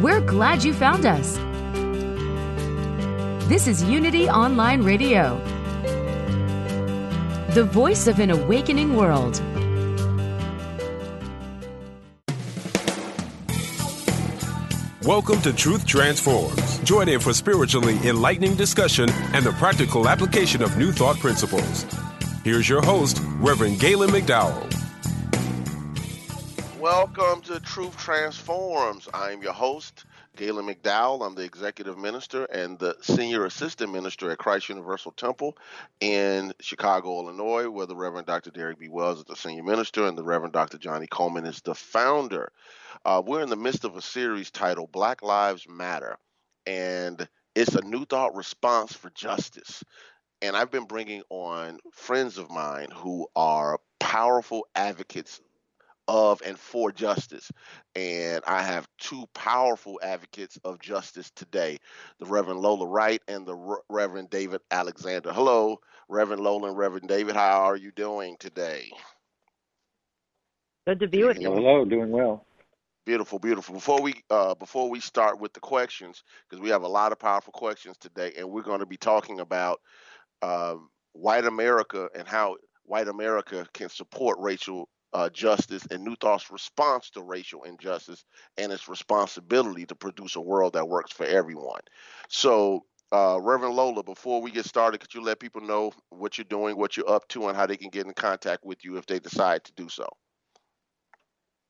We're glad you found us. This is Unity Online Radio, the voice of an awakening world. Welcome to Truth Transforms. Join in for spiritually enlightening discussion and the practical application of new thought principles. Here's your host, Reverend Galen McDowell. Welcome to Truth Transforms. I'm your host, Galen McDowell. I'm the executive minister and the senior assistant minister at Christ Universal Temple in Chicago, Illinois, where the Reverend Dr. Derek B. Wells is the senior minister and the Reverend Dr. Johnnie Colemon is the founder. Uh, we're in the midst of a series titled Black Lives Matter, and it's a new thought response for justice. And I've been bringing on friends of mine who are powerful advocates of and for justice. And I have two powerful advocates of justice today the Reverend Lola Wright and the Re- Reverend David Alexander. Hello, Reverend Lola and Reverend David. How are you doing today? Good to be with you. Hello, doing well. Beautiful, beautiful. Before we uh, before we start with the questions, because we have a lot of powerful questions today, and we're going to be talking about uh, white America and how white America can support racial uh, justice and New Thought's response to racial injustice and its responsibility to produce a world that works for everyone. So, uh, Reverend Lola, before we get started, could you let people know what you're doing, what you're up to, and how they can get in contact with you if they decide to do so?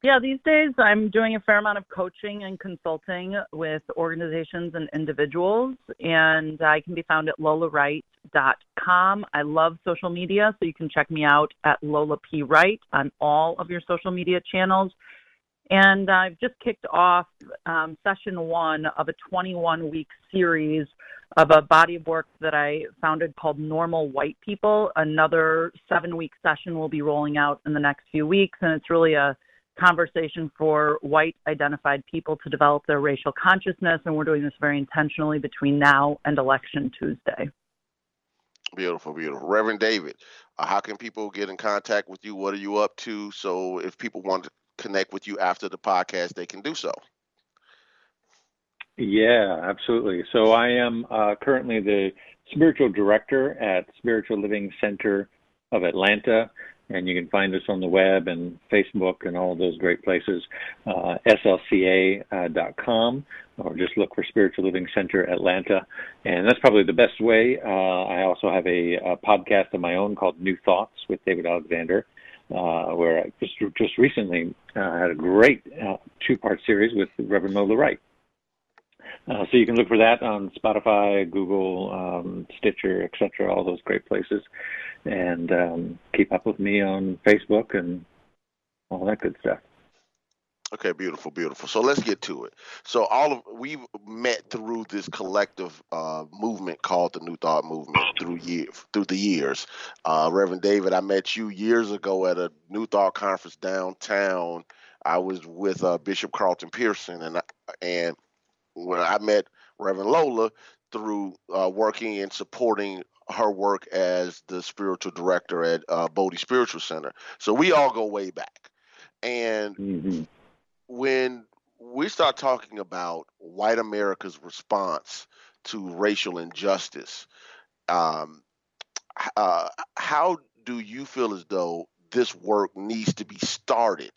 Yeah, these days I'm doing a fair amount of coaching and consulting with organizations and individuals, and I can be found at lolawright.com. I love social media, so you can check me out at Lola P. Wright on all of your social media channels. And I've just kicked off um, session one of a 21 week series of a body of work that I founded called Normal White People. Another seven week session will be rolling out in the next few weeks, and it's really a conversation for white identified people to develop their racial consciousness, and we're doing this very intentionally between now and Election Tuesday. Beautiful, beautiful. Reverend David, uh, how can people get in contact with you? What are you up to? So if people want to connect with you after the podcast, they can do so. Yeah, absolutely. So I am uh, currently the spiritual director at Spiritual Living Center of Atlanta and you can find us on the web and Facebook and all those great places, uh, slca.com, uh, or just look for Spiritual Living Center Atlanta. And that's probably the best way. Uh, I also have a, a, podcast of my own called New Thoughts with David Alexander. Uh, where I just just recently uh, had a great uh, two-part series with Reverend Lola Wright. Uh, so you can look for that on Spotify, Google, um, Stitcher, etc., all those great places and um, keep up with me on Facebook and all that good stuff. Okay, beautiful, beautiful. So let's get to it. So all of we've met through this collective uh, movement called the New Thought Movement through year through the years. Uh, Reverend David, I met you years ago at a New Thought conference downtown. I was with uh, Bishop Carlton Pearson, and and when I met Reverend Lola through uh, working and supporting her work as the spiritual director at uh, Bodhi Spiritual Center. So we all go way back. And mm-hmm. when we start talking about white America's response to racial injustice, um, uh, how do you feel as though this work needs to be started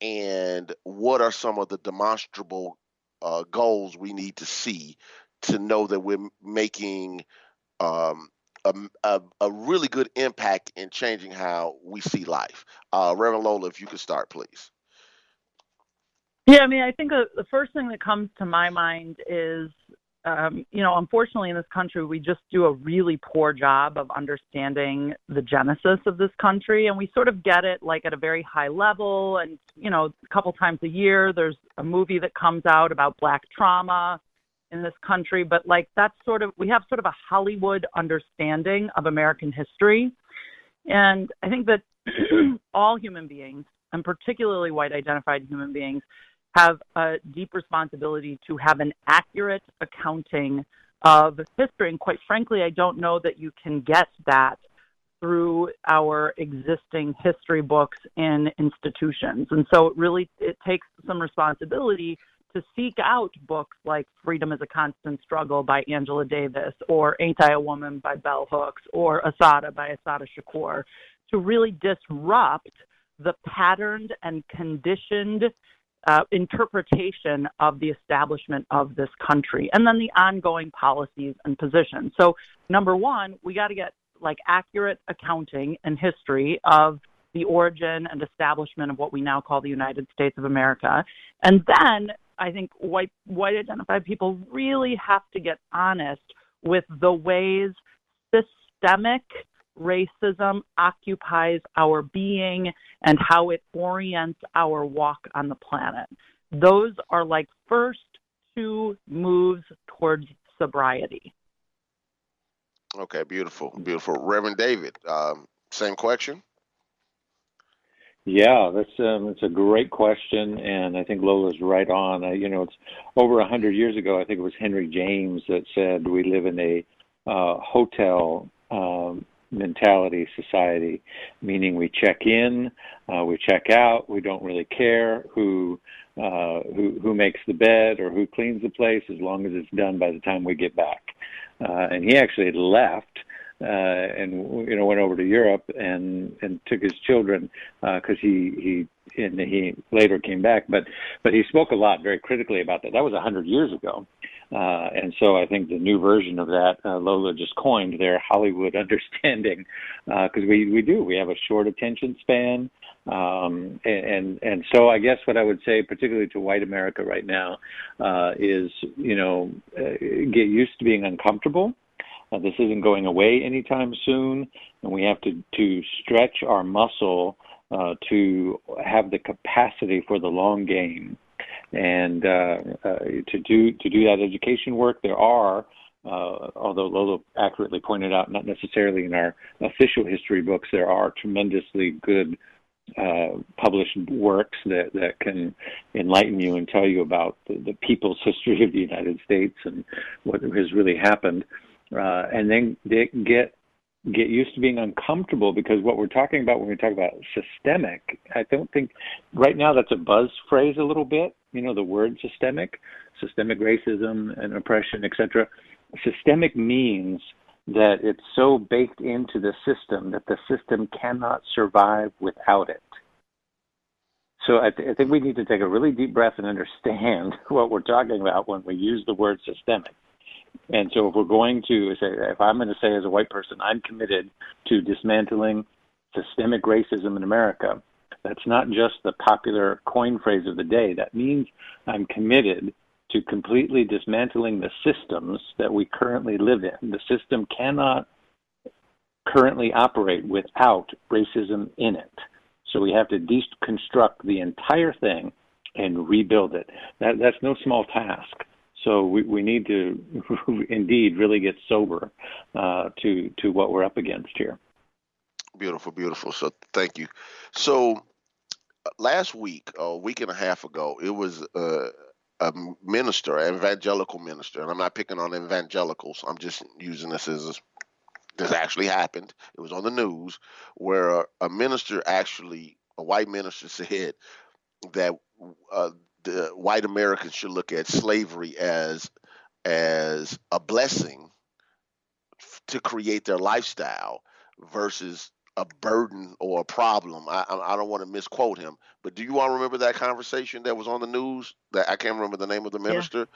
and what are some of the demonstrable uh, goals we need to see to know that we're making um, a, a, a, really good impact in changing how we see life. Uh, Reverend Lola, if you could start, please. Yeah, I mean, I think uh, the first thing that comes to my mind is um, you know, unfortunately, in this country, we just do a really poor job of understanding the genesis of this country, and we sort of get it like at a very high level. And you know, a couple times a year, there's a movie that comes out about Black trauma in this country, but like that's sort of we have sort of a Hollywood understanding of American history, and I think that all human beings, and particularly white identified human beings, have a deep responsibility to have an accurate accounting of history. And quite frankly, I don't know that you can get that through our existing history books in institutions. And so it really it takes some responsibility to seek out books like Freedom is a Constant Struggle by Angela Davis or Ain't I a Woman by Bell Hooks or Assata by Assata Shakur to really disrupt the patterned and conditioned uh, interpretation of the establishment of this country, and then the ongoing policies and positions. So, number one, we got to get like accurate accounting and history of the origin and establishment of what we now call the United States of America, and then I think white white identified people really have to get honest with the ways systemic racism occupies our being and how it orients our walk on the planet. Those are like first two moves towards sobriety. Okay, beautiful, beautiful. Reverend David, um, same question. Yeah, that's um, it's a great question, and I think Lola's right on. Uh, you know, it's over a hundred years ago. I think it was Henry James that said we live in a uh, hotel um, mentality society, meaning we check in, uh, we check out, we don't really care who uh, who who makes the bed or who cleans the place as long as it's done by the time we get back. Uh, and he actually left uh, and you know went over to Europe and and took his children because uh, he he and he later came back. But but he spoke a lot very critically about that. That was a hundred years ago. Uh, and so I think the new version of that, uh, Lola just coined their Hollywood understanding, because uh, we we do we have a short attention span, um, and and so I guess what I would say, particularly to white America right now, uh, is you know uh, get used to being uncomfortable. Uh, this isn't going away anytime soon, and we have to to stretch our muscle uh, to have the capacity for the long game. And uh, uh, to do to do that education work, there are, uh, although Lola accurately pointed out, not necessarily in our official history books, there are tremendously good uh, published works that, that can enlighten you and tell you about the, the, people's history of the United States and what has really happened. Uh, and then get get used to being uncomfortable because what we're talking about when we talk about systemic, I don't think right now that's a buzz phrase a little bit. You know, the word systemic, systemic racism and oppression, etc. Systemic means that it's so baked into the system that the system cannot survive without it. So I, th- I think we need to take a really deep breath and understand what we're talking about when we use the word systemic. And so if we're going to say, if I'm going to say as a white person, I'm committed to dismantling systemic racism in America, that's not just the popular coin phrase of the day. That means I'm committed to completely dismantling the systems that we currently live in. The system cannot currently operate without racism in it. So we have to deconstruct the entire thing and rebuild it. That, that's no small task. So we, we need to indeed really get sober uh, to to what we're up against here. Beautiful, beautiful. So thank you. So uh, last week, a week and a half ago, it was uh, a minister, an evangelical minister, and I'm not picking on evangelicals. I'm just using this as a, this actually happened. It was on the news where a, a minister actually, a white minister, said that uh, the white Americans should look at slavery as as a blessing to create their lifestyle versus a burden or a problem. I I don't want to misquote him, but do you all remember that conversation that was on the news? That I can't remember the name of the minister.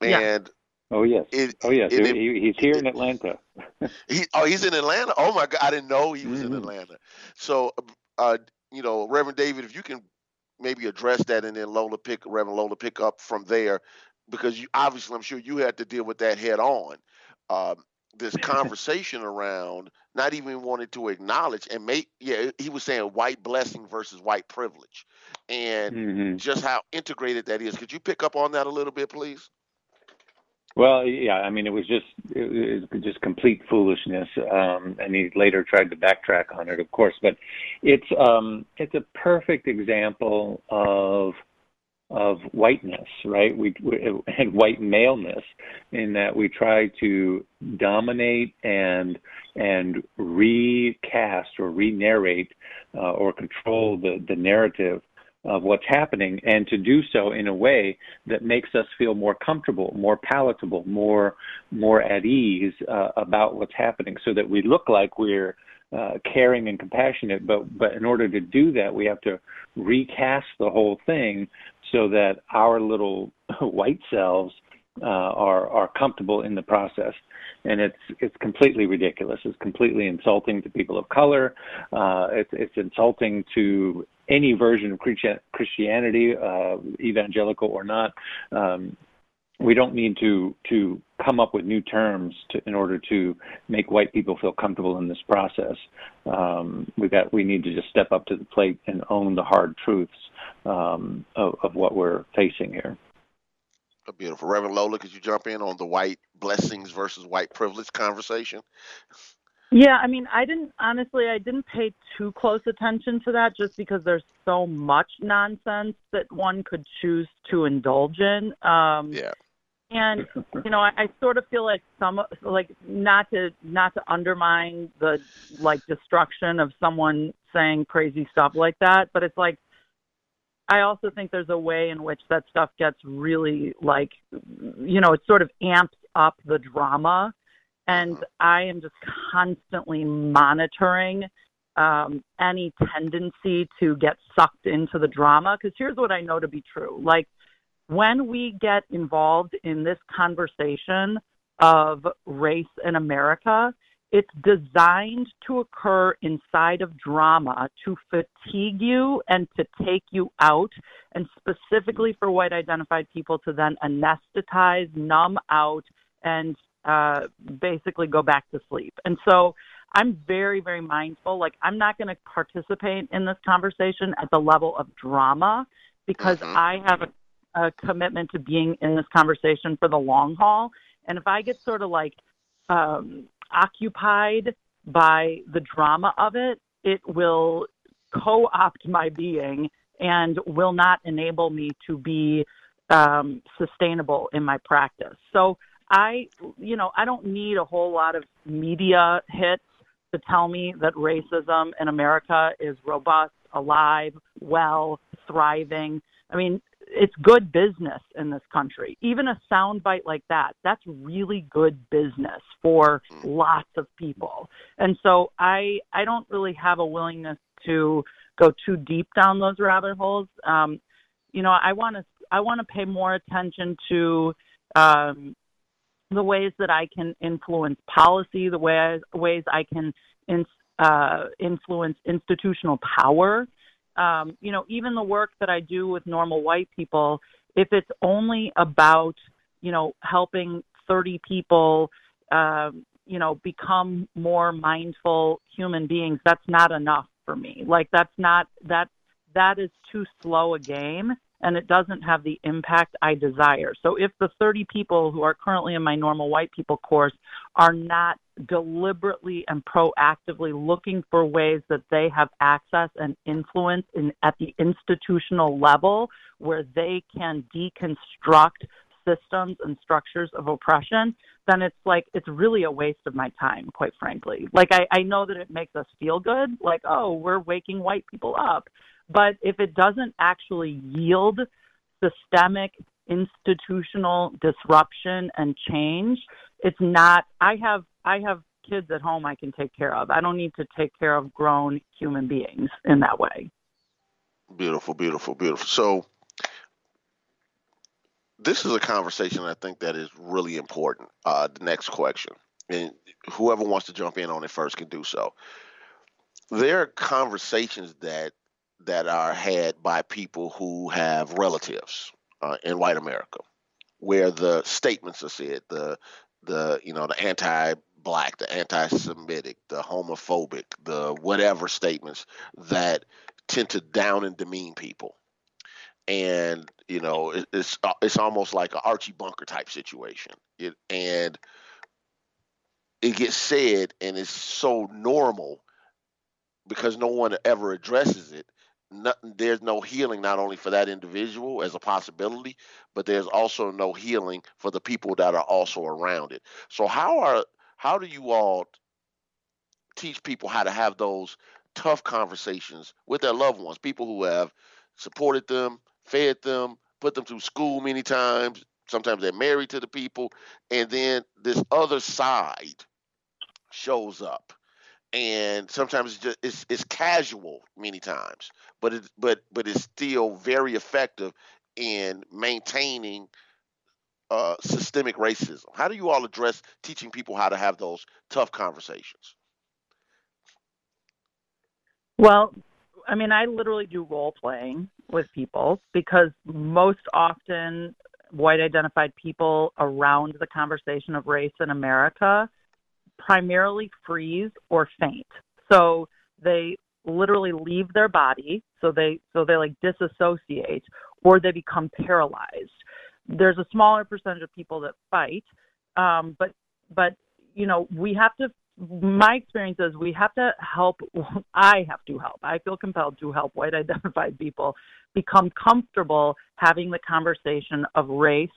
Yeah. And Oh yes. it, Oh yes. it- He, he's here in Atlanta. he oh he's in Atlanta. Oh my God, I didn't know he was in Mhm. Atlanta. So uh, you know, Reverend David, if you can maybe address that and then Lola pick Reverend Lola pick up from there, because you obviously I'm sure you had to deal with that head on. Um, this conversation around not even wanting to acknowledge and make yeah he was saying white blessing versus white privilege and hmm just how integrated that is. Could you pick up on that a little bit please Well, yeah, I mean, it was just it was just complete foolishness, um, and he later tried to backtrack on it, of course. But it's um, it's a perfect example of of whiteness, right? We, we and white maleness, in that we try to dominate and and recast or re-narrate uh, or control the the narrative of what's happening, and to do so in a way that makes us feel more comfortable, more palatable, more more at ease uh, about what's happening, so that we look like we're uh, caring and compassionate. But but in order to do that, we have to recast the whole thing so that our little white selves uh, are are comfortable in the process. And it's it's completely ridiculous. It's completely insulting to people of color. Uh, it's it's insulting to any version of Christianity, uh, evangelical or not. Um, we don't need to to come up with new terms to, in order to make white people feel comfortable in this process. Um, we got we need to just step up to the plate and own the hard truths um, of, of what we're facing here. Beautiful. Reverend lola could you jump in on the white blessings versus white privilege conversation? Yeah, I mean, I didn't honestly, I didn't pay too close attention to that just because there's so much nonsense that one could choose to indulge in. Um, yeah. and you know, I, I sort of feel like some, like not to not to undermine the like destruction of someone saying crazy stuff like that, but it's like I also think there's a way in which that stuff gets really like, you know, it sort of amps up the drama. And I am just constantly monitoring um, any tendency to get sucked into the drama. Because here's what I know to be true: like when we get involved in this conversation of race in America, it's designed to occur inside of drama to fatigue you and to take you out, and specifically for white identified people to then anesthetize, numb out, and uh, basically go back to sleep. And so I'm very, very mindful. Like, I'm not going to participate in this conversation at the level of drama because Mhm. I have a, a commitment to being in this conversation for the long haul. And if I get sort of like um, occupied by the drama of it, it will co opt my being and will not enable me to be um, sustainable in my practice. So, I, you know, I don't need a whole lot of media hits to tell me that racism in America is robust, alive, well, thriving. I mean, it's good business in this country. Even a soundbite like that, that's really good business for lots of people. And so I I don't really have a willingness to go too deep down those rabbit holes. Um, you know, I want to I want to pay more attention to um, the ways that I can influence policy, the ways ways I can in, uh, influence institutional power. Um, you know, even the work that I do with normal white people, if it's only about you know helping 30 people, uh, you know, become more mindful human beings, that's not enough for me. Like that's not that that is too slow a game and it doesn't have the impact I desire. So if the 30 people who are currently in my normal white people course are not deliberately and proactively looking for ways that they have access and influence in at the institutional level where they can deconstruct systems and structures of oppression, then it's like it's really a waste of my time, quite frankly. Like I, I know that it makes us feel good, like, oh, we're waking white people up. But if it doesn't actually yield systemic institutional disruption and change, it's not I have I have kids at home I can take care of. I don't need to take care of grown human beings in that way. Beautiful, beautiful, beautiful. So this is a conversation I think that is really important. Uh, the next question, and whoever wants to jump in on it first can do so. There are conversations that that are had by people who have relatives uh, in white America, where the statements are said, the the you know the anti-black, the anti-Semitic, the homophobic, the whatever statements that tend to down and demean people and you know it, it's uh, it's almost like an Archie Bunker type situation. It, and it gets said, and it's so normal because no one ever addresses it. Nothing, there's no healing not only for that individual as a possibility, but there's also no healing for the people that are also around it. So how are how do you all teach people how to have those tough conversations with their loved ones, people who have supported them, fed them, put them through school many times. Sometimes they're married to the people, and then this other side shows up, and sometimes it's just it's, it's casual many times, but it but but it's still very effective in maintaining uh, systemic racism. How do you all address teaching people how to have those tough conversations? Well, I mean, I literally do role playing with people because most often white identified people around the conversation of race in America primarily freeze or faint. So they literally leave their body, so they so they like disassociate or they become paralyzed. There's a smaller percentage of people that fight, um, but but you know we have to my experience is we have to help i have to help. I feel compelled to help white identified people become comfortable having the conversation of race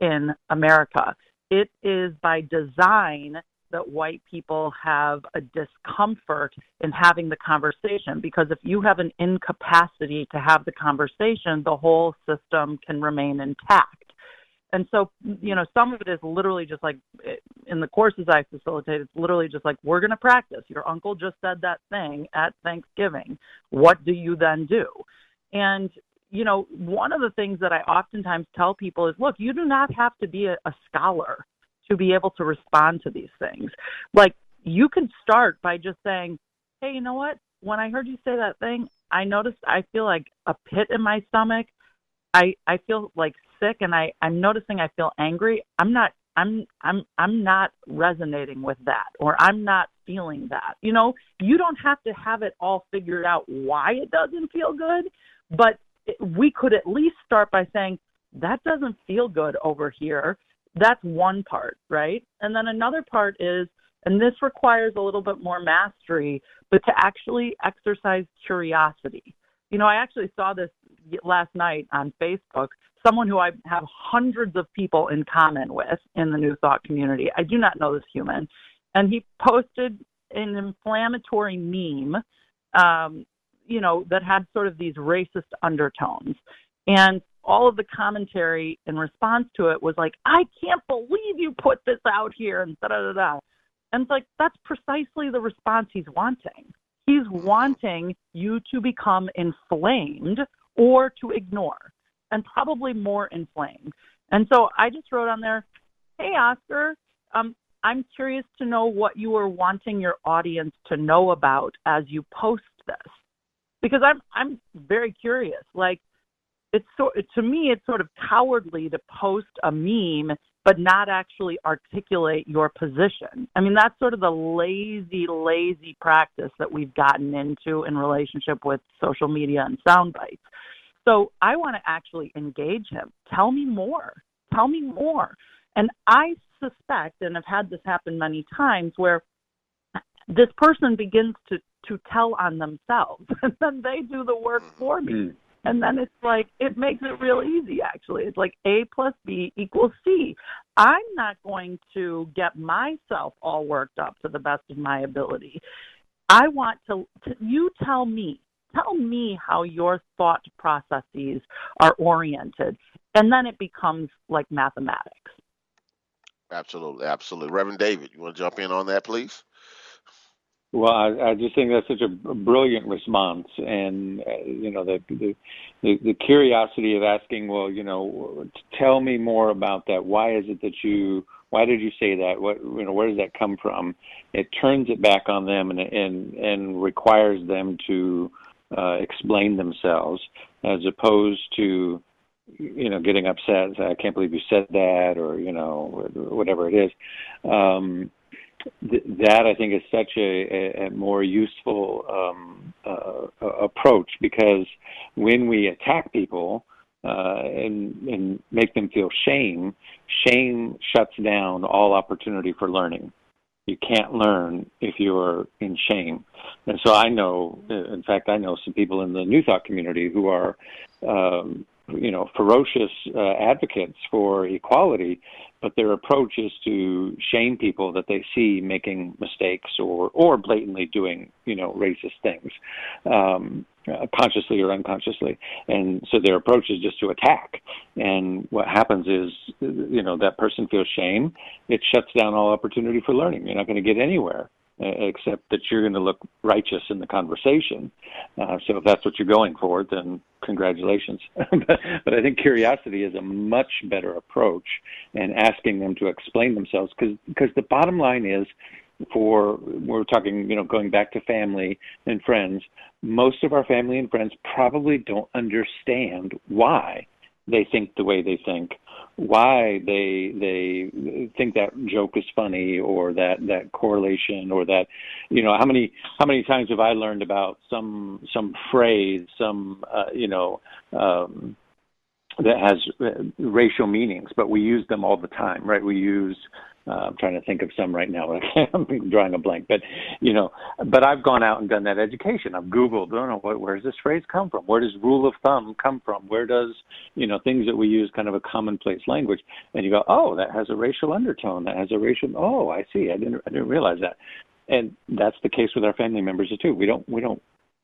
in america. It is by design that white people have a discomfort in having the conversation because if you have an incapacity to have the conversation the whole system can remain intact and so you know some of it is literally just like eh, in the courses i facilitate it's literally just like we're going to practice. Your uncle just said that thing at thanksgiving. What do you then do? And you know one of the things that i oftentimes tell people is look you do not have to be a, a scholar to be able to respond to these things. Like you can start by just saying hey you know what? When i heard you say that thing i noticed i feel like a pit in my stomach I I feel like sick and I I'm noticing I feel angry. I'm not I'm I'm I'm not resonating with that or I'm not feeling that. You know, you don't have to have it all figured out why it doesn't feel good, but we could at least start by saying that doesn't feel good over here. That's one part, right? And then another part is and this requires a little bit more mastery, but to actually exercise curiosity. You know, I actually saw this last night on Facebook someone who I have hundreds of people in common with in the New Thought community. I do not know this human. And he posted an inflammatory meme, um, you know, that had sort of these racist undertones. And all of the commentary in response to it was like, I can't believe you put this out here and da da da da. And it's like, that's precisely the response he's wanting. He's wanting you to become inflamed or to ignore and probably more inflamed. And so I just wrote on there, hey, Oscar, um, I'm curious to know what you are wanting your audience to know about as you post this. Because I'm I'm very curious. Like it's so to me it's sort of cowardly to post a meme but not actually articulate your position. I mean that's sort of the lazy lazy practice that we've gotten into in relationship with social media and sound bites. So I want to actually engage him. Tell me more. Tell me more. And I suspect, and I've had this happen many times, where this person begins to to tell on themselves, and then they do the work mm-hmm. for me. Mm-hmm. And then it's like it makes it real easy. Actually, it's like A plus B equals C. I'm not going to get myself all worked up to the best of my ability. I want to, to you tell me tell me how your thought processes are oriented. And then it becomes like mathematics. Absolutely, absolutely. Reverend David, you want to jump in on that, please? Well, I, I just think that's such a brilliant response, and uh, you know the, the the curiosity of asking, well, you know, tell me more about that. Why is it that you? Why did you say that? What you know? Where does that come from? It turns it back on them and and and requires them to uh, explain themselves, as opposed to you know getting upset. I can't believe you said that, or you know whatever it is. Um, th- that I think is such a, a more useful um, uh, approach because when we attack people uh, and, and make them feel shame, shame shuts down all opportunity for learning. You can't learn if you're in shame. And so I know, in fact, I know some people in the New Thought community who are um, you know ferocious uh, advocates for equality, but their approach is to shame people that they see making mistakes or or blatantly doing you know racist things, um, consciously or unconsciously, and so their approach is just to attack. And what happens is you know that person feels shame. It shuts down all opportunity for learning. You're not going to get anywhere except that you're going to look righteous in the conversation. Uh, so if that's what you're going for, then congratulations. but, but I think curiosity is a much better approach and asking them to explain themselves because the bottom line is for we're talking you know going back to family and friends most of our family and friends probably don't understand why they think the way they think why they they think that joke is funny or that that correlation or that you know how many how many times have I learned about some some phrase some uh, you know um, that has uh, racial meanings but we use them all the time right? We use uh, I'm trying to think of some right now. I'm drawing a blank, but you know, but I've gone out and done that education. I've Googled, I don't know, where, where does this phrase come from? Where does rule of thumb come from? Where does, you know, things that we use kind of a commonplace language, and you go, oh, that has a racial undertone. That has a racial. Oh, I see. I didn't, I didn't realize that. And that's the case with our family members too. We don't, we don't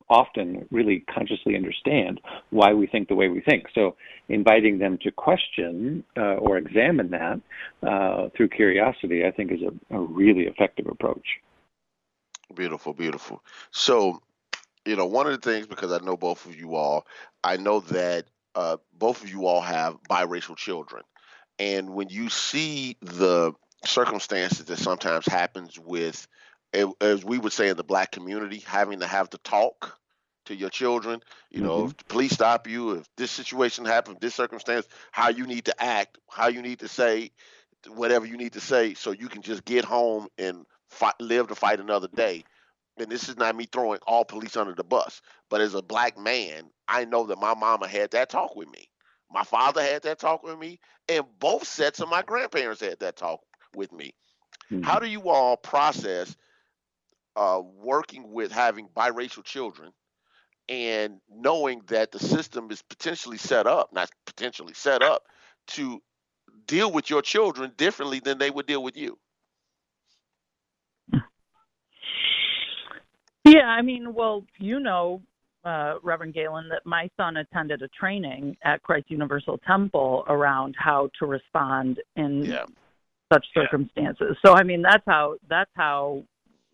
often really consciously understand why we think the way we think. So, inviting them to question uh, or examine that uh, through curiosity, I think, is a, a, really effective approach. Beautiful, beautiful. So, you know, one of the things, because I know both of you all, I know that uh, both of you all have biracial children. And when you see the circumstances that sometimes happens with as we would say in the black community, having to have to talk to your children. You know, mm-hmm. if the police stop you, if this situation happens, this circumstance, how you need to act, how you need to say whatever you need to say, so you can just get home and fight, live to fight another day. And this is not me throwing all police under the bus, but as a black man, I know that my mama had that talk with me. My father had that talk with me, and both sets of my grandparents had that talk with me. Mm-hmm. How do you all process uh, working with having biracial children and knowing that the system is potentially set up, not potentially set up, to deal with your children differently than they would deal with you? Yeah, I mean, well, you know, uh, Reverend Galen, that my son attended a training at Christ Universal Temple around how to respond in yeah. such circumstances. Yeah. So, I mean, that's how that's how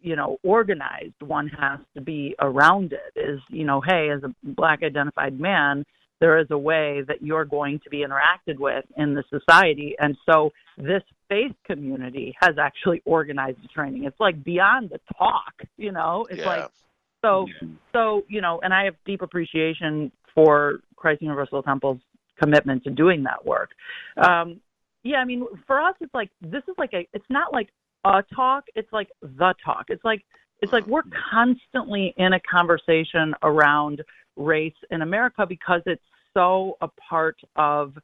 you know organized one has to be around it is you know hey as a black identified man there is a way that you're going to be interacted with in the society. And so this faith community has actually organized the training. It's like beyond the talk you know? It's yeah. like so so you know and i have deep appreciation for christ universal temple's commitment to doing that work. Um yeah i mean for us it's like this is like a it's not like a talk, it's like the talk. It's like it's like we're constantly in a conversation around race in America because it's so a part of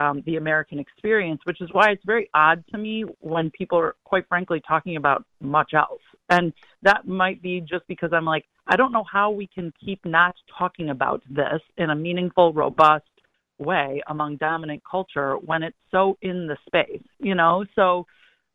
um, the American experience, which is why it's very odd to me when people are, quite frankly, talking about much else. And that might be just because I'm like, I don't know how we can keep not talking about this in a meaningful, robust way among dominant culture when it's so in the space, you know? So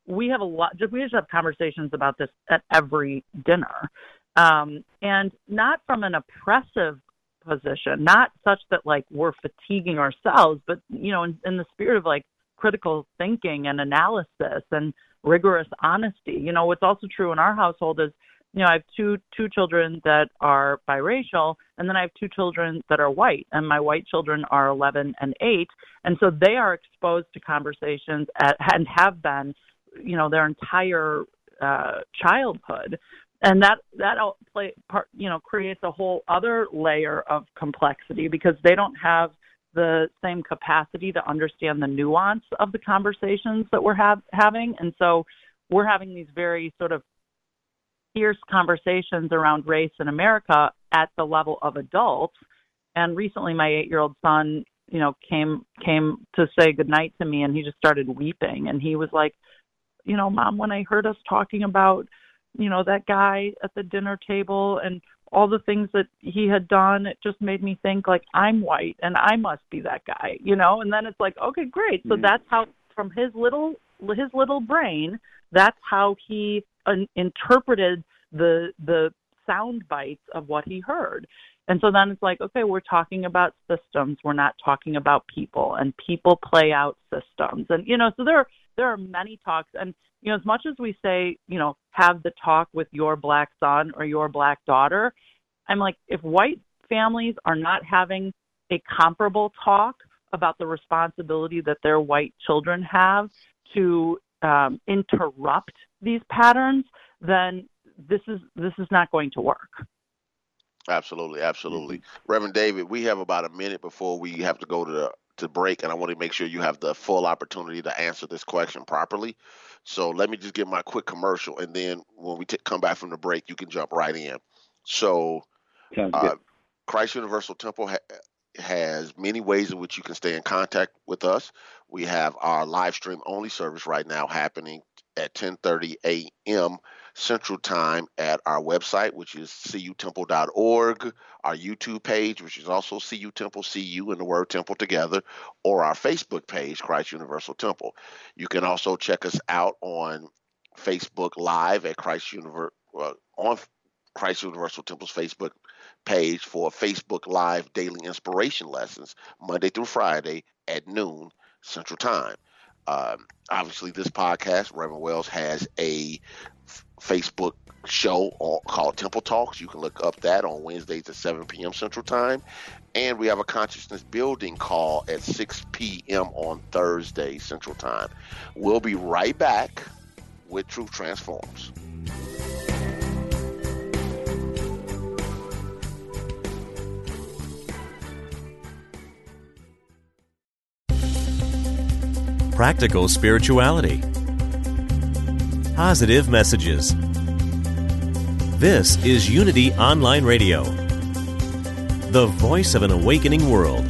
we have a lot we just have conversations about this at every dinner. Um, and not from an oppressive position not such that like we're fatiguing ourselves but you know in, in the spirit of like critical thinking and analysis and rigorous honesty. You know what's also true in our household is you know, I have two two children that are biracial, and then I have two children that are white, and my white children are 11 and 8, and so they are exposed to conversations at, and have been, you know, their entire uh, childhood, and that that play part, you know, creates a whole other layer of complexity because they don't have the same capacity to understand the nuance of the conversations that we're have, having, and so we're having these very sort of fierce conversations around race in America at the level of adults. And recently, my eight-year-old son, you know, came came to say goodnight to me, and he just started weeping. And he was like, you know, mom, when I heard us talking about, you know, that guy at the dinner table and all the things that he had done, it just made me think like I'm white and I must be that guy, you know. And then it's like, okay, great. So mm-hmm. that's how, from his little his little brain, that's how he interpreted the the sound bites of what he heard. And so then it's like, okay, we're talking about systems. We're not talking about people, and people play out systems. And you know, so there are, there are many talks. And you know, as much as we say, you know, have the talk with your black son or your black daughter, I'm like, if white families are not having a comparable talk about the responsibility that their white children have to um, interrupt these patterns, then this is this is not going to work. Absolutely, absolutely. Mm-hmm. Reverend David, we have about a minute before we have to go to the, to break, and I want to make sure you have the full opportunity to answer this question properly. So let me just give my quick commercial, and then when we t- come back from the break, you can jump right in. So, uh, Christ Universal Temple ha- has many ways in which you can stay in contact with us. We have our live stream only service right now happening at 10:30 a.m. Central Time at our website, which is cutemple.org, our YouTube page, which is also CU Temple, CU and the word temple together, or our Facebook page, Christ Universal Temple. You can also check us out on Facebook Live at Christ Universal uh, on Christ Universal Temple's Facebook page for Facebook Live daily inspiration lessons Monday through Friday at noon Central Time. Um, obviously, this podcast, Reverend Wells, has a f- Facebook show called Temple Talks. You can look up that on Wednesdays at 7 p.m. Central Time. And we have a consciousness building call at 6 p.m. on Thursday Central Time. We'll be right back with Truth Transforms. Practical spirituality, positive messages. This is Unity Online Radio, the voice of an awakening world.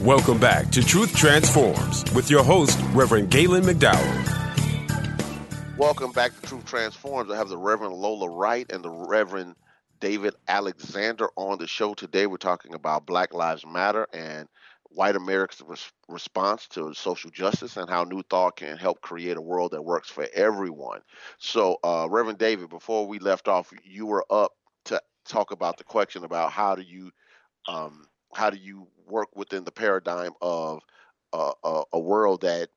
Welcome back to Truth Transforms with your host, Reverend Galen McDowell. Welcome back to Truth Transforms. I have the Reverend Lola Wright and the Reverend David Alexander on the show today. We're talking about Black Lives Matter and white America's res- response to social justice and how New Thought can help create a world that works for everyone. So, uh, Reverend David, before we left off, you were up to talk about the question about how do you um, how do you work within the paradigm of uh, a, a world that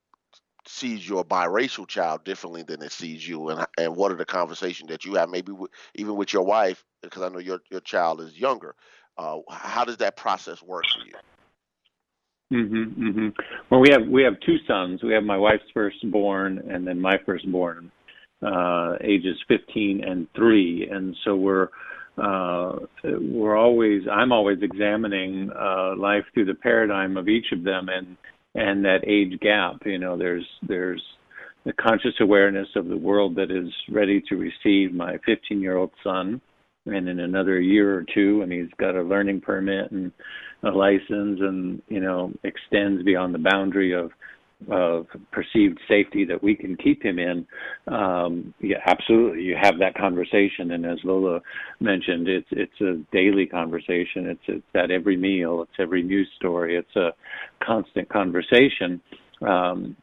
sees your biracial child differently than it sees you, and and what are the conversations that you have, maybe w- even with your wife, because I know your your child is younger. Uh, how does that process work for you? Mhm, mhm. Well, we have we have two sons. We have my wife's firstborn, and then my firstborn, uh, ages 15 and three, and so we're uh, we're always I'm always examining uh, life through the paradigm of each of them, and and that age gap. You know, there's there's the conscious awareness of the world that is ready to receive my 15 year old son, and in another year or two, and he's got a learning permit and a license, and you know extends beyond the boundary of of perceived safety that we can keep him in, um, yeah, absolutely, you have that conversation. And as Lola mentioned, it's it's a daily conversation. It's it's at every meal. It's every news story. It's a constant conversation. Um,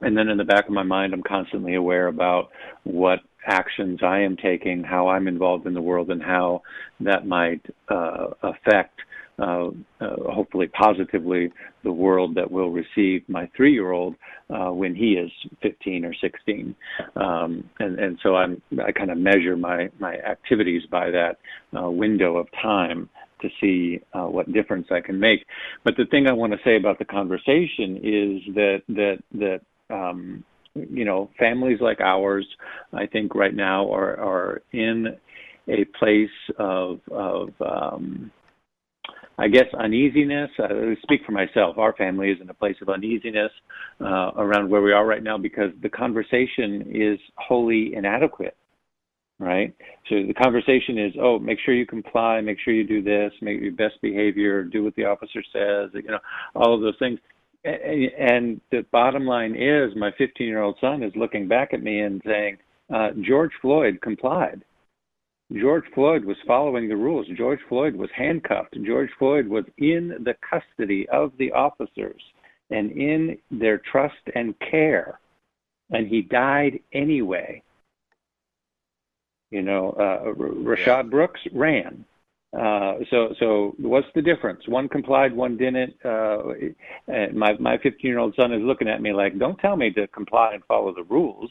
and then in the back of my mind, I'm constantly aware about what actions I am taking, how I'm involved in the world, and how that might uh, affect uh, uh, hopefully positively the world that will receive my three-year-old uh, when he is 15 or 16. Um, and and so I'm I kind of measure my my activities by that uh, window of time to see uh, what difference I can make. But the thing I want to say about the conversation is that that that um, you know families like ours, I think right now are are in a place of of um, I guess uneasiness. I speak for myself. Our family is in a place of uneasiness uh, around where we are right now because the conversation is wholly inadequate. Right. So the conversation is, oh, make sure you comply, make sure you do this, make your best behavior, do what the officer says, you know, all of those things. And the bottom line is, my 15 year old son is looking back at me and saying, uh, George Floyd complied George Floyd was following the rules. George Floyd was handcuffed. George Floyd was in the custody of the officers and in their trust and care, and he died anyway. You know, uh, Rayshard Brooks ran. Uh, so, so what's the difference? One complied, one didn't. Uh, and my my 15 year old son is looking at me like, "Don't tell me to comply and follow the rules.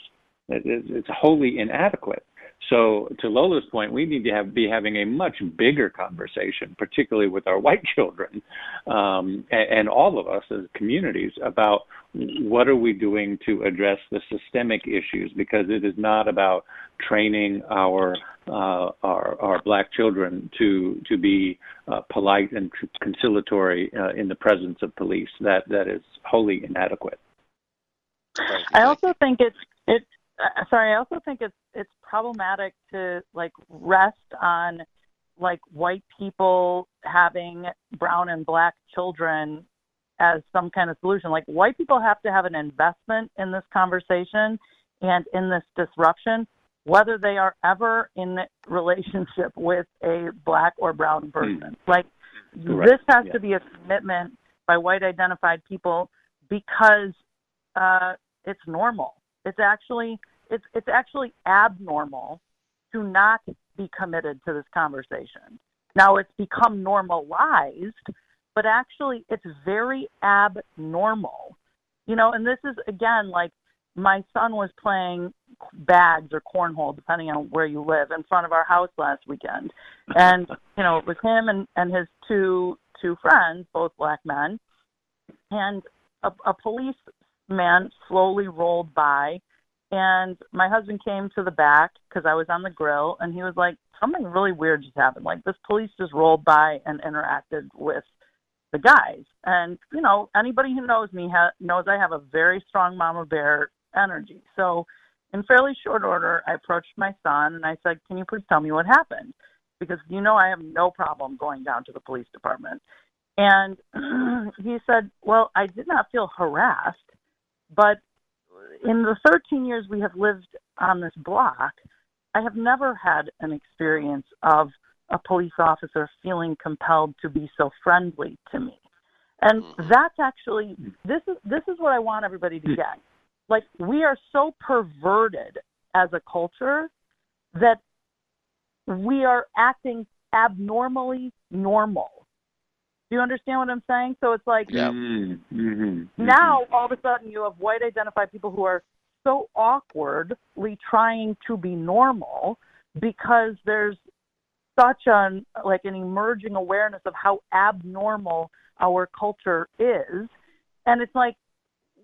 It's wholly inadequate." So, to Lola's point, we need to have, be having a much bigger conversation, particularly with our white children um, and, and, all of us as communities, about what are we doing to address the systemic issues, because it is not about training our uh, our, our black children to to be uh, polite and conciliatory uh, in the presence of police. That that is wholly inadequate. I also think it's it's uh, sorry, I also think it's it's problematic to like rest on like white people having brown and black children as some kind of solution. Like white people have to have an investment in this conversation and in this disruption, whether they are ever in relationship with a black or brown person. Mm. Like Correct. this has yeah. to be a commitment by white identified people because uh, it's normal. It's actually it's it's actually abnormal to not be committed to this conversation. Now it's become normalized, but actually it's very abnormal. You know, and this is again like my son was playing bags or cornhole, depending on where you live, in front of our house last weekend. And, you know, it was him and, and his two two friends, both black men. And a, a policeman slowly rolled by and my husband came to the back because I was on the grill, and he was like, "Something really weird just happened. Like this police just rolled by and interacted with the guys." And you know, anybody who knows me ha- knows I have a very strong mama bear energy. So, in fairly short order, I approached my son and I said, "Can you please tell me what happened?" Because you know I have no problem going down to the police department. And he said, "Well, I did not feel harassed, but in the 13 years we have lived on this block, I have never had an experience of a police officer feeling compelled to be so friendly to me. And mm-hmm. that's actually this is this is what I want everybody to get. Like we are so perverted as a culture that we are acting abnormally normal do you understand what I'm saying? So it's like yeah. Mm-hmm. mm-hmm. now all of a sudden you have white identified people who are so awkwardly trying to be normal because there's such an like an emerging awareness of how abnormal our culture is and it's like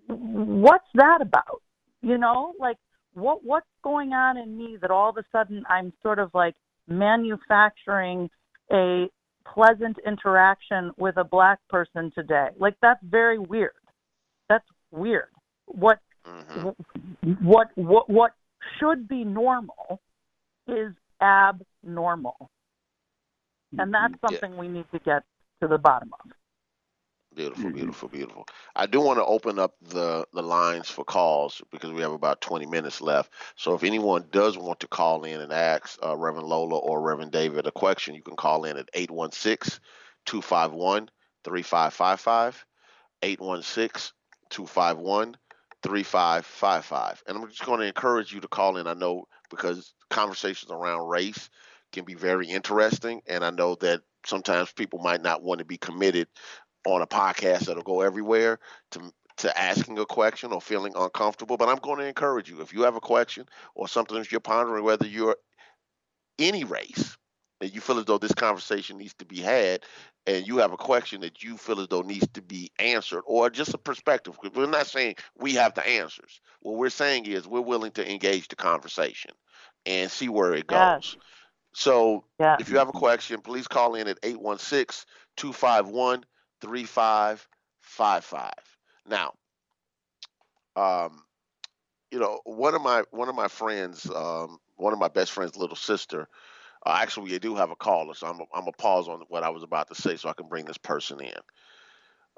what's that about you know like what what's going on in me that all of a sudden i'm sort of like manufacturing a pleasant interaction with a black person today. Like that's very weird. That's weird. What mm-hmm. what what what should be normal is abnormal. And that's something yeah. we need to get to the bottom of. Beautiful, mm-hmm. beautiful, beautiful. I do want to open up the, the lines for calls because we have about 20 minutes left. So if anyone does want to call in and ask uh, Reverend Lola or Reverend David a question, you can call in at 816 251 3555. 816 251 3555. And I'm just going to encourage you to call in. I know because conversations around race can be very interesting. And I know that sometimes people might not want to be committed on a podcast that'll go everywhere to to asking a question or feeling uncomfortable. But I'm going to encourage you if you have a question or something that you're pondering, whether you're any race, and you feel as though this conversation needs to be had, and you have a question that you feel as though needs to be answered, or just a perspective. We're not saying we have the answers. What we're saying is we're willing to engage the conversation and see where it goes. Yes. So if you have a question, please call in at 816 251 3555. Now, um, you know, one of my one of my friends, um, one of my best friend's little sister, uh, actually, we do have a caller, so I'm a, I'm a pause on what I was about to say so I can bring this person in.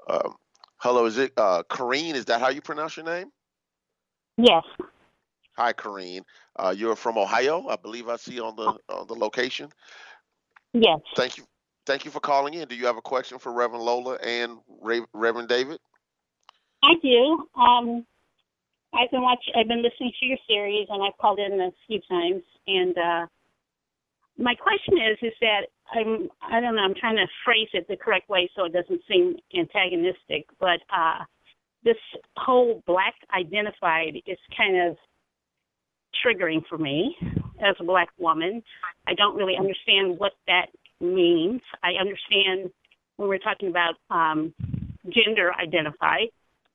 Um, hello, is it uh, Corrine? Is that how you pronounce your name? Yes. Hi, Corrine. Uh, you're from Ohio, I believe. I see on the on the location. Yes. Thank you. Thank you for calling in. Do you have a question for Reverend Lola and Reverend David? I do. Um, I've been watching. I've been listening to your series, and I've called in a few times. And uh, my question is, is that I'm. I don't know. I'm trying to phrase it the correct way so it doesn't seem antagonistic. But uh, this whole black identified is kind of triggering for me as a black woman. I don't really understand what that means. I understand when we're talking about um, gender identified.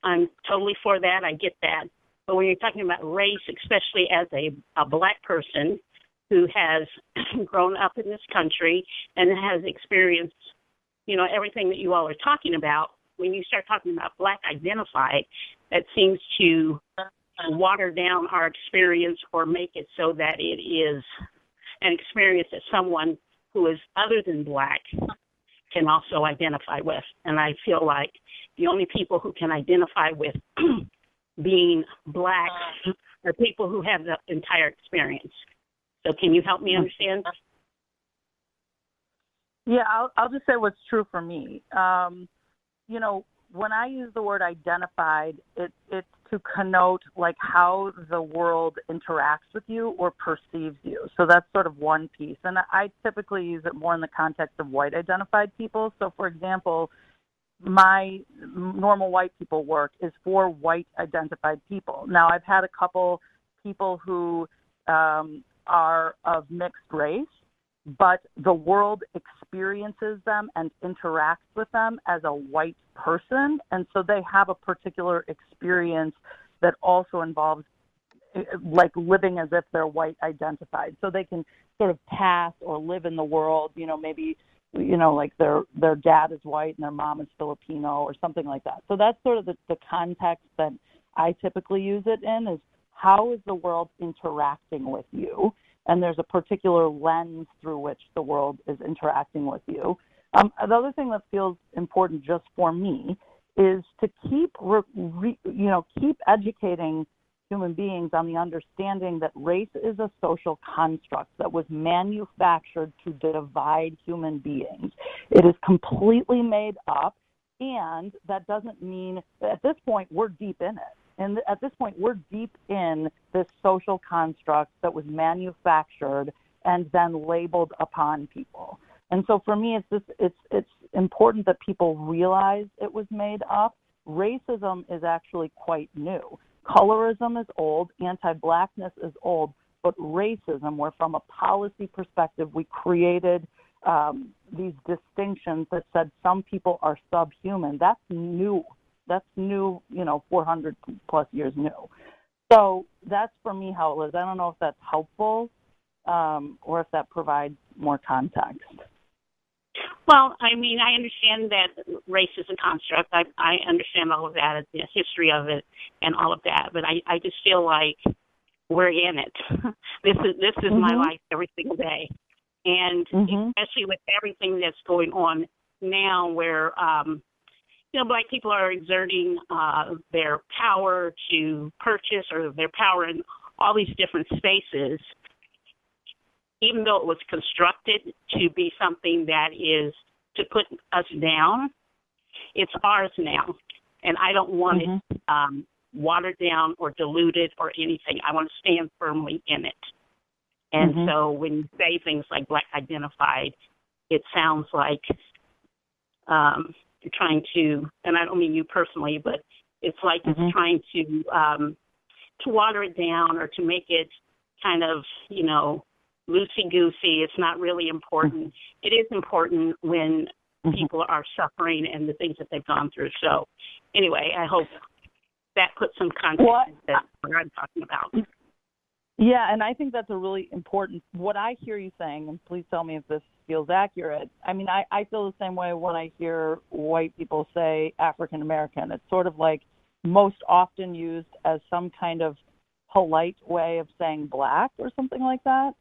I'm totally for that. I get that. But when you're talking about race, especially as a, a black person who has grown up in this country and has experienced, you know, everything that you all are talking about, when you start talking about black identified, that seems to water down our experience or make it so that it is an experience that someone who is other than black can also identify with. And I feel like the only people who can identify with being black are people who have the entire experience. So can you help me understand? Yeah, I'll, I'll just say what's true for me. Um, you know, when I use the word identified, it, it's to connote like how the world interacts with you or perceives you. So that's sort of one piece. And I typically use it more in the context of white identified people. So for example, my normal white people work is for white identified people. Now I've had a couple people who um, are of mixed race but the world experiences them and interacts with them as a white person. And so they have a particular experience that also involves eh, like living as if they're white identified. So they can sort of pass or live in the world, you know, maybe you know, like their their dad is white and their mom is Filipino or something like that. So that's sort of the, the context that I typically use it in is how is the world interacting with you? And there's a particular lens through which the world is interacting with you. Um, the other thing that feels important just for me is to keep, re, re, you know, keep educating human beings on the understanding that race is a social construct that was manufactured to divide human beings. It is completely made up, and that doesn't mean at this point we're deep in it. And at this point, we're deep in this social construct that was manufactured and then labeled upon people. And so for me, it's just, it's it's important that people realize it was made up. Racism is actually quite new. Colorism is old. Anti-blackness is old. But racism, where from a policy perspective, we created um, these distinctions that said some people are subhuman. That's new that's new, you know, 400 plus years new. So that's for me how it lives. I don't know if that's helpful um, or if that provides more context. Well, I mean, I understand that race is a construct. I, I understand all of that, the history of it, and all of that. But I, I just feel like we're in it. this is this is mm-hmm. my life every single day, and mm-hmm. especially with everything that's going on now, where um, you know, black people are exerting uh, their power to purchase or their power in all these different spaces, even though it was constructed to be something that is to put us down, it's ours now. And I don't want mm-hmm. it um, watered down or diluted or anything. I want to stand firmly in it. And mm-hmm. so when you say things like black identified, it sounds like um, trying to, and I don't mean you personally, but it's like Mhm. it's trying to um, to water it down or to make it kind of, you know, loosey goosey. It's not really important. It is important when Mhm. people are suffering and the things that they've gone through. So, anyway, I hope that puts some context Well, into what I'm talking about. Yeah, and I think that's a really important. What I hear you saying, and please tell me if this feels accurate. I mean, I, I feel the same way when I hear white people say African American. It's sort of like most often used as some kind of polite way of saying black or something like that.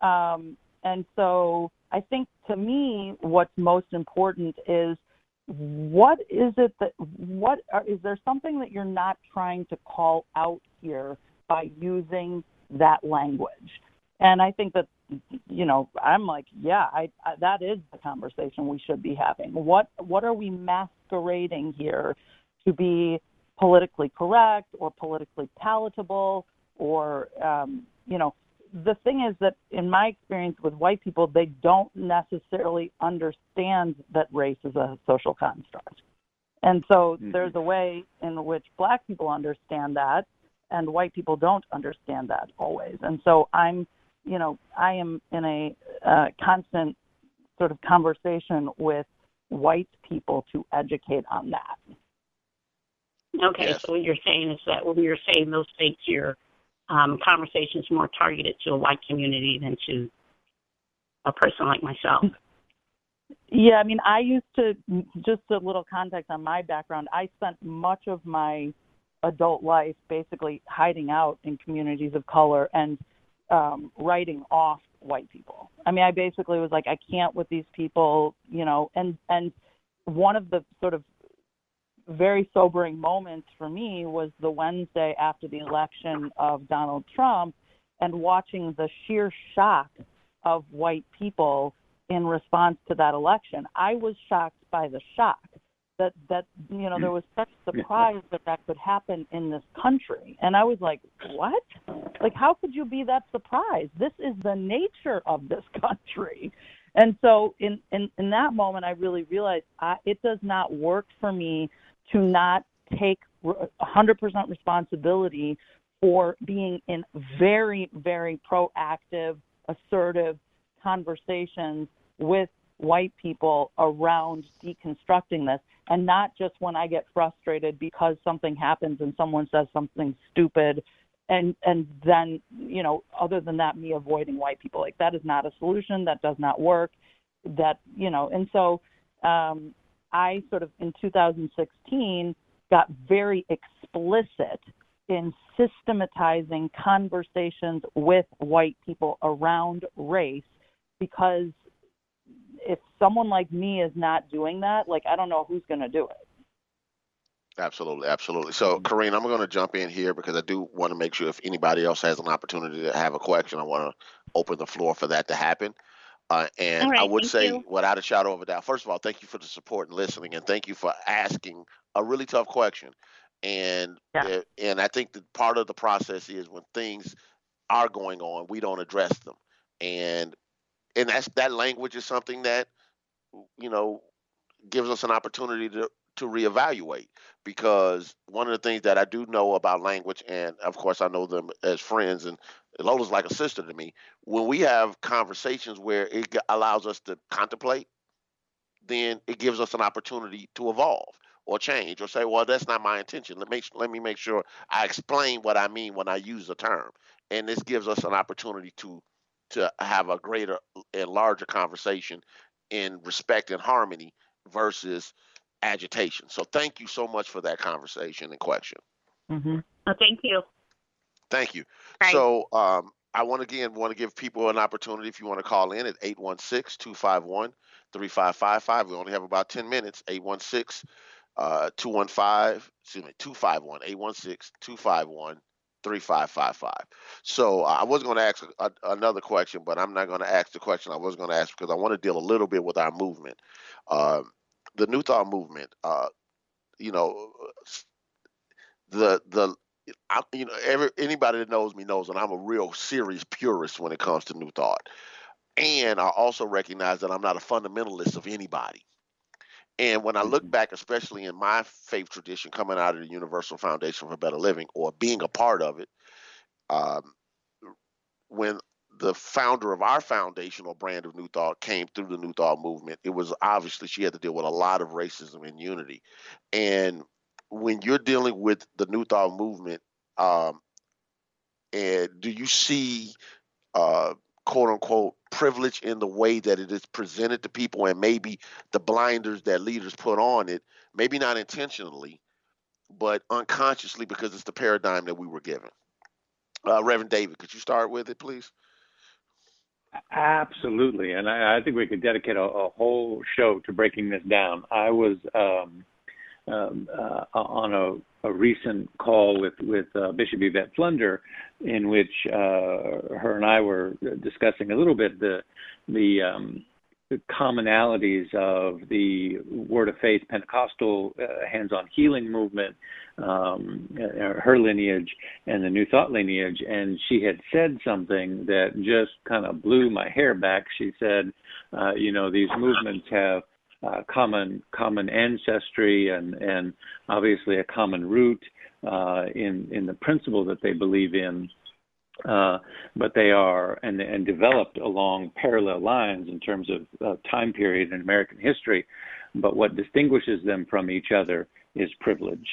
Um, and so I think to me, what's most important is what is it that what are, is there something that you're not trying to call out here by using that language? And I think that you know I'm like, yeah, I, I that is the conversation we should be having. What what are we masquerading here to be politically correct or politically palatable or um, you know the thing is that in my experience with white people they don't necessarily understand that race is a social construct and so Mhm. there's a way in which black people understand that and white people don't understand that always and so i'm you know i am in a uh, constant sort of conversation with white people to educate on that Okay, Yes. so what you're saying is that when you're saying those things, your um, conversation is more targeted to a white community than to a person like myself. Yeah, I mean, I used to just a little context on my background. I spent much of my adult life basically hiding out in communities of color and um writing off white people. I mean, I basically was like I can't with these people, you know, and and one of the sort of very sobering moments for me was the Wednesday after the election of Donald Trump and watching the sheer shock of white people in response to that election. I was shocked by the shock that that you know there was such surprise that that could happen in this country, and I was like, what? Like, how could you be that surprised? This is the nature of this country. And so, in in in that moment, I really realized I, it does not work for me to not take re- 100% responsibility for being in very, very proactive, assertive conversations with white people around deconstructing this and not just when I get frustrated because something happens and someone says something stupid and and then you know other than that me avoiding white people. Like that is not a solution. That does not work. That you know and so um I sort of in 2016 got very explicit in systematizing conversations with white people around race because if someone like me is not doing that, like I don't know who's going to do it. Absolutely, absolutely. So, Karine, I'm going to jump in here because I do want to make sure if anybody else has an opportunity to have a question, I want to open the floor for that to happen. Uh, and All right, I would say, you. without a shadow of a doubt, first of all, thank you for the support and listening, and thank you for asking a really tough question. And Yeah. uh, and I think that part of the process is when things are going on, we don't address them, and and that's that language is something that you know gives us an opportunity to to reevaluate because one of the things that I do know about language, and of course I know them as friends, and Lola's like a sister to me. When we have conversations where it allows us to contemplate, then it gives us an opportunity to evolve or change or say, well, that's not my intention. Let me let me make sure I explain what I mean when I use a term, and this gives us an opportunity to to have a greater and larger conversation in respect and harmony versus agitation. So thank you so much for that conversation and question. Mm-hmm. Oh, thank you. Thank you. Right. So um, I want again want to give people an opportunity if you want to call in at 816-251-3555. We only have about 10 minutes. 816 uh 215 excuse me 251 816 251 3555 so uh, i was going to ask a, another question but i'm not going to ask the question i was going to ask because i want to deal a little bit with our movement. Um, the new thought movement uh, you know the the I, you know every anybody that knows me knows that i'm a real serious purist when it comes to new thought and I also recognize that I'm not a fundamentalist of anybody. And when I look Mm-hmm. back, especially in my faith tradition, coming out of the Universal Foundation for Better Living, or being a part of it, um, when the founder of our foundational brand of New Thought came through the New Thought movement, it was obviously she had to deal with a lot of racism and unity. And when you're dealing with the New Thought movement, um, and do you see uh, quote unquote privilege in the way that it is presented to people and maybe the blinders that leaders put on it, maybe not intentionally, but unconsciously because it's the paradigm that we were given? Uh, Reverend David, could you start with it, please? Absolutely, and I, I think we could dedicate a, a whole show to breaking this down. I was um, um, uh, on a, a recent call with with uh, Bishop Yvette Flunder, in which uh, her and I were discussing a little bit the the, um, the commonalities of the Word of Faith Pentecostal uh, hands-on healing movement, um, uh, her lineage, and the New Thought lineage. And she had said something that just kind of blew my hair back. She said, uh, "You know, these movements have." Uh, common common ancestry and and obviously a common root uh, in in the principle that they believe in, uh, but they are and and developed along parallel lines in terms of uh, time period in American history. But what distinguishes them from each other is privilege.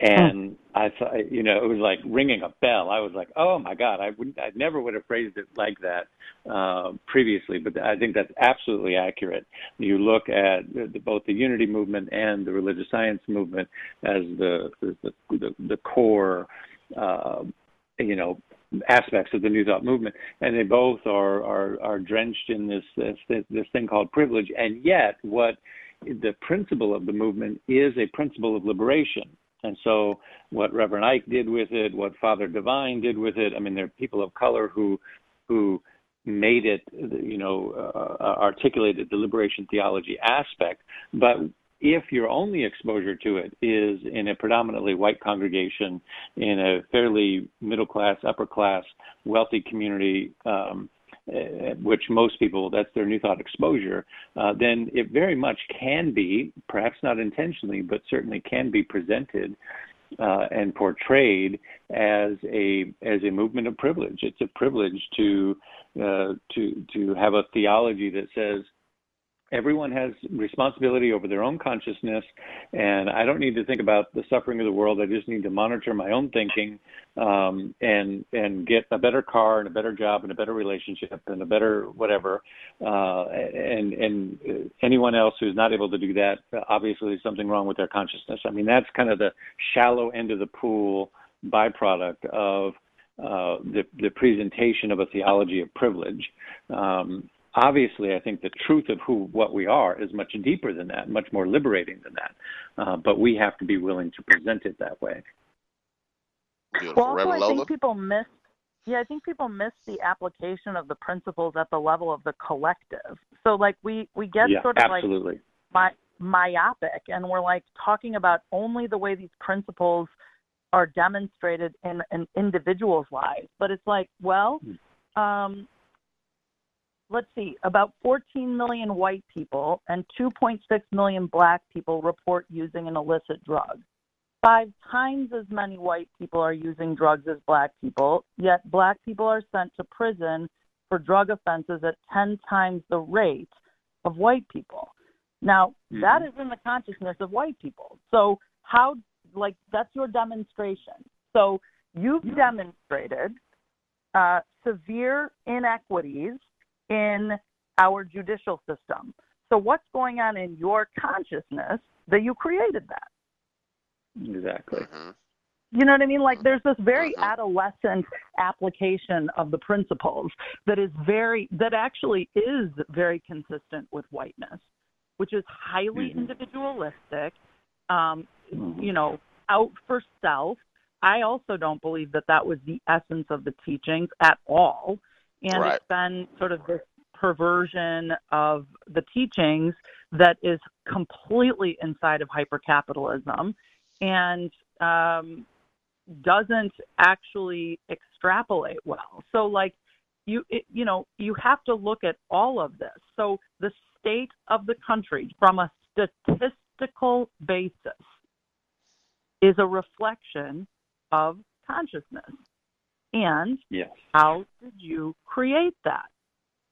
And I thought, you know, it was like ringing a bell. I was like, "Oh my God!" I would, I never would have phrased it like that uh, previously, but I think that's absolutely accurate. You look at the, both the unity movement and the religious science movement as the the the, the core, uh, you know, aspects of the New Thought movement, and they both are are, are drenched in this, this this thing called privilege. And yet, what the principle of the movement is a principle of liberation. And so, what Reverend Ike did with it, what Father Divine did with it, I mean, there are people of color who who made it, you know, uh, articulated the liberation theology aspect. But if your only exposure to it is in a predominantly white congregation in a fairly middle class, upper class, wealthy community, um, uh, which most people that's their new thought exposure, uh, then it very much can be, perhaps not intentionally, but certainly can be presented uh, and portrayed as a as a movement of privilege. It's a privilege to uh, to to have a theology that says everyone has responsibility over their own consciousness and i don't need to think about the suffering of the world i just need to monitor my own thinking um, and and get a better car and a better job and a better relationship and a better whatever uh, and and anyone else who's not able to do that obviously there's something wrong with their consciousness i mean that's kind of the shallow end of the pool byproduct of uh, the, the presentation of a theology of privilege. Um, obviously, I think the truth of who what we are is much deeper than that, much more liberating than that. Uh, but we have to be willing to present it that way. Beautiful. Well, also, I think people miss. Yeah, I think people miss the application of the principles at the level of the collective. So, like, we we get yeah, sort of absolutely. like my, myopic, and we're like talking about only the way these principles are demonstrated in an individual's lives. But it's like, well, um, let's see, about 14 million white people and 2.6 million black people report using an illicit drug. Five times as many white people are using drugs as black people, yet black people are sent to prison for drug offenses at 10 times the rate of white people. Now, Mhm. that is in the consciousness of white people. So, how, like, that's your demonstration. So, you've demonstrated uh, severe inequities in our judicial system. So, what's going on in your consciousness that you created that? Exactly. Mhm. You know what I mean? Like there's this very Mhm. adolescent application of the principles that is very that actually is very consistent with whiteness, which is highly Mhm. individualistic, um, Mhm. you know, out for self. I also don't believe that that was the essence of the teachings at all, and Right. it's been sort of this perversion of the teachings that is completely inside of hypercapitalism and um, doesn't actually extrapolate well. So, like, you it, you know you have to look at all of this. So the state of the country from a statistical basis is a reflection of consciousness. And yes. how did you create that?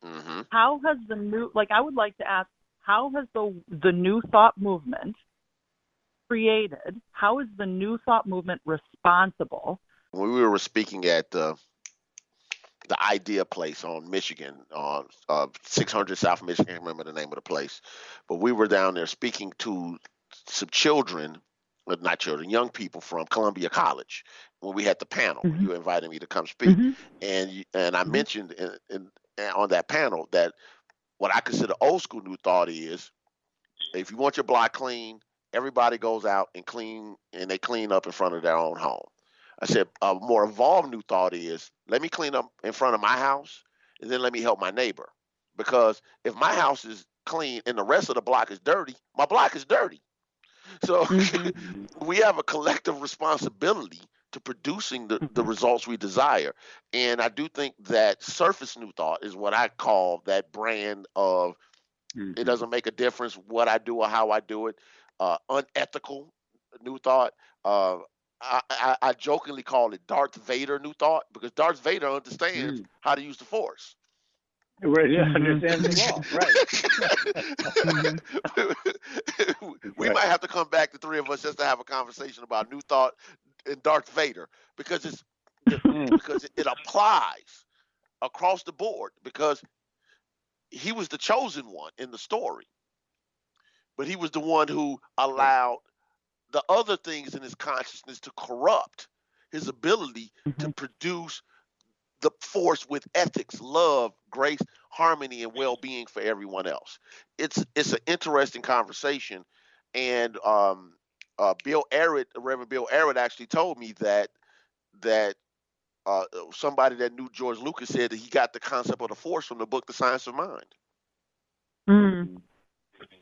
Mm-hmm. How has the new like I would like to ask how has the the new thought movement created? How is the new thought movement responsible? When we were speaking at the the Idea Place on Michigan, on uh, 600 South Michigan, I can't remember the name of the place, but we were down there speaking to some children, not children, young people from Columbia College. When we had the panel, Mhm. you invited me to come speak, Mhm. and you- and I Mhm. mentioned in, in, on that panel that what I consider old school new thought is if you want your block clean, everybody goes out and clean and they clean up in front of their own home. I said a more evolved new thought is let me clean up in front of my house and then let me help my neighbor. Because if my house is clean and the rest of the block is dirty, my block is dirty. So Mhm. we have a collective responsibility to producing the, the results we desire. And I do think that surface new thought is what I call that brand of Mhm. it doesn't make a difference what I do or how I do it. Uh, unethical new thought. Uh, I, I, I jokingly call it Darth Vader new thought because Darth Vader understands Mm. how to use the Force. Right, yeah, Mhm. understand the law, right. we Right. might have to come back, the three of us, just to have a conversation about new thought and Darth Vader because it's Mm. because it applies across the board because he was the chosen one in the story but he was the one who allowed the other things in his consciousness to corrupt his ability to produce the force with ethics, love, grace, harmony, and well-being for everyone else. It's it's an interesting conversation, and um, uh, Bill Arrett, Reverend Bill Arrett, actually told me that that uh, somebody that knew George Lucas said that he got the concept of the force from the book The Science of Mind. Mm.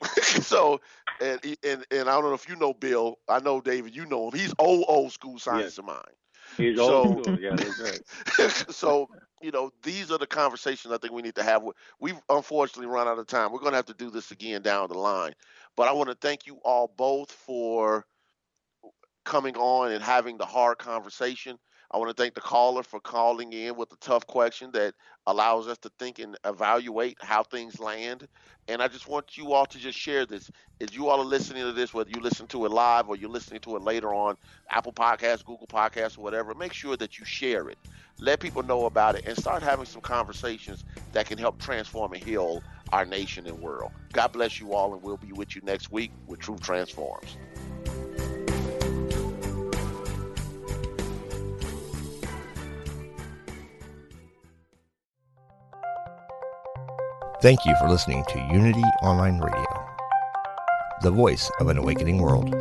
so and, and and I don't know if you know Bill. I know David. You know him. He's old old school science of mind. He's So- school. Yeah, that's right. so you know these are the conversations I think we need to have. We've unfortunately run out of time. We're going to have to do this again down the line. But I want to thank you all both for coming on and having the hard conversation. I want to thank the caller for calling in with a tough question that allows us to think and evaluate how things land. And I just want you all to just share this. As you all are listening to this, whether you listen to it live or you're listening to it later on Apple Podcasts, Google Podcasts, or whatever, make sure that you share it. Let people know about it and start having some conversations that can help transform and heal our nation and world. God bless you all, and we'll be with you next week with Truth Transforms. Thank you for listening to Unity Online Radio, the voice of an awakening world.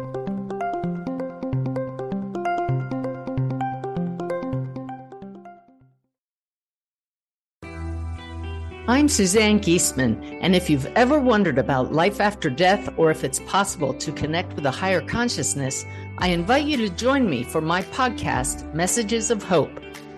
I'm Suzanne Giesemann, and if you've ever wondered about life after death or if it's possible to connect with a higher consciousness, I invite you to join me for my podcast, Messages of Hope.